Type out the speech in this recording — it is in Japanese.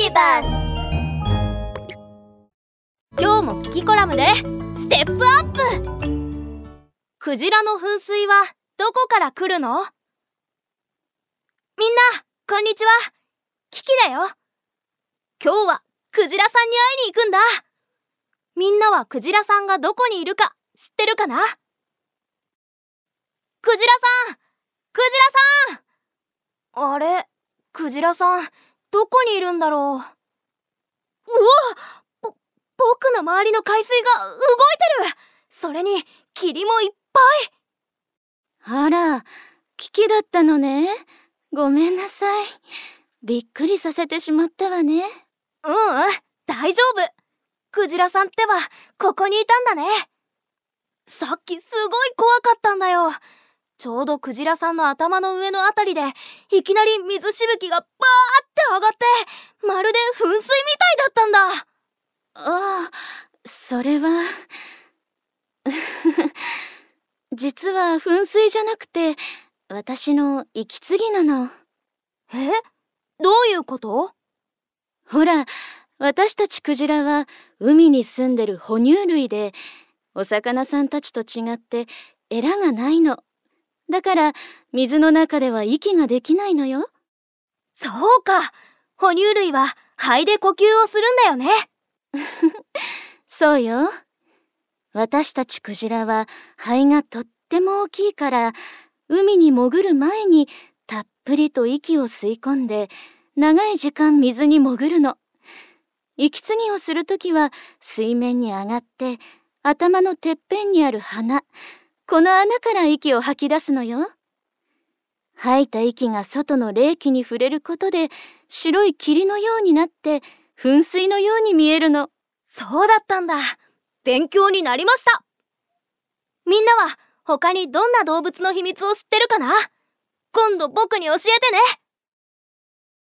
ビバス今日もキキコラムでステップアップ!クジラの噴水はどこから来るの?みんなこんにちは!キキだよ!今日はクジラさんに会いに行くんだ!みんなはクジラさんがどこにいるか知ってるかな?クジラさん!クジラさん!あれクジラさんどこにいるんだろう？うわぼ僕の周りの海水が動いてる！それに霧もいっぱい！あら危機だったのね。ごめんなさい。びっくりさせてしまったわね。ううん大丈夫。クジラさんってばここにいたんだね。さっきすごい怖かったんだよちょうどクジラさんの頭の上のあたりでいきなり水しぶきがバーって上がってまるで噴水みたいだったんだ。ああそれは 実は噴水じゃなくて私の息継ぎなの。え？どういうこと？ほら私たちクジラは海に住んでる哺乳類でお魚さんたちと違ってエラがないのだから水の中では息ができないのよ。そうか。哺乳類は肺で呼吸をするんだよね。そうよ。私たちクジラは肺がとっても大きいから海に潜る前にたっぷりと息を吸い込んで長い時間水に潜るの。息継ぎをするときは水面に上がって頭のてっぺんにある鼻この穴から息を吐き出すのよ。吐いた息が外の冷気に触れることで白い霧のようになって噴水のように見えるの。そうだったんだ。勉強になりました。みんなは他にどんな動物の秘密を知ってるかな？今度僕に教えてね。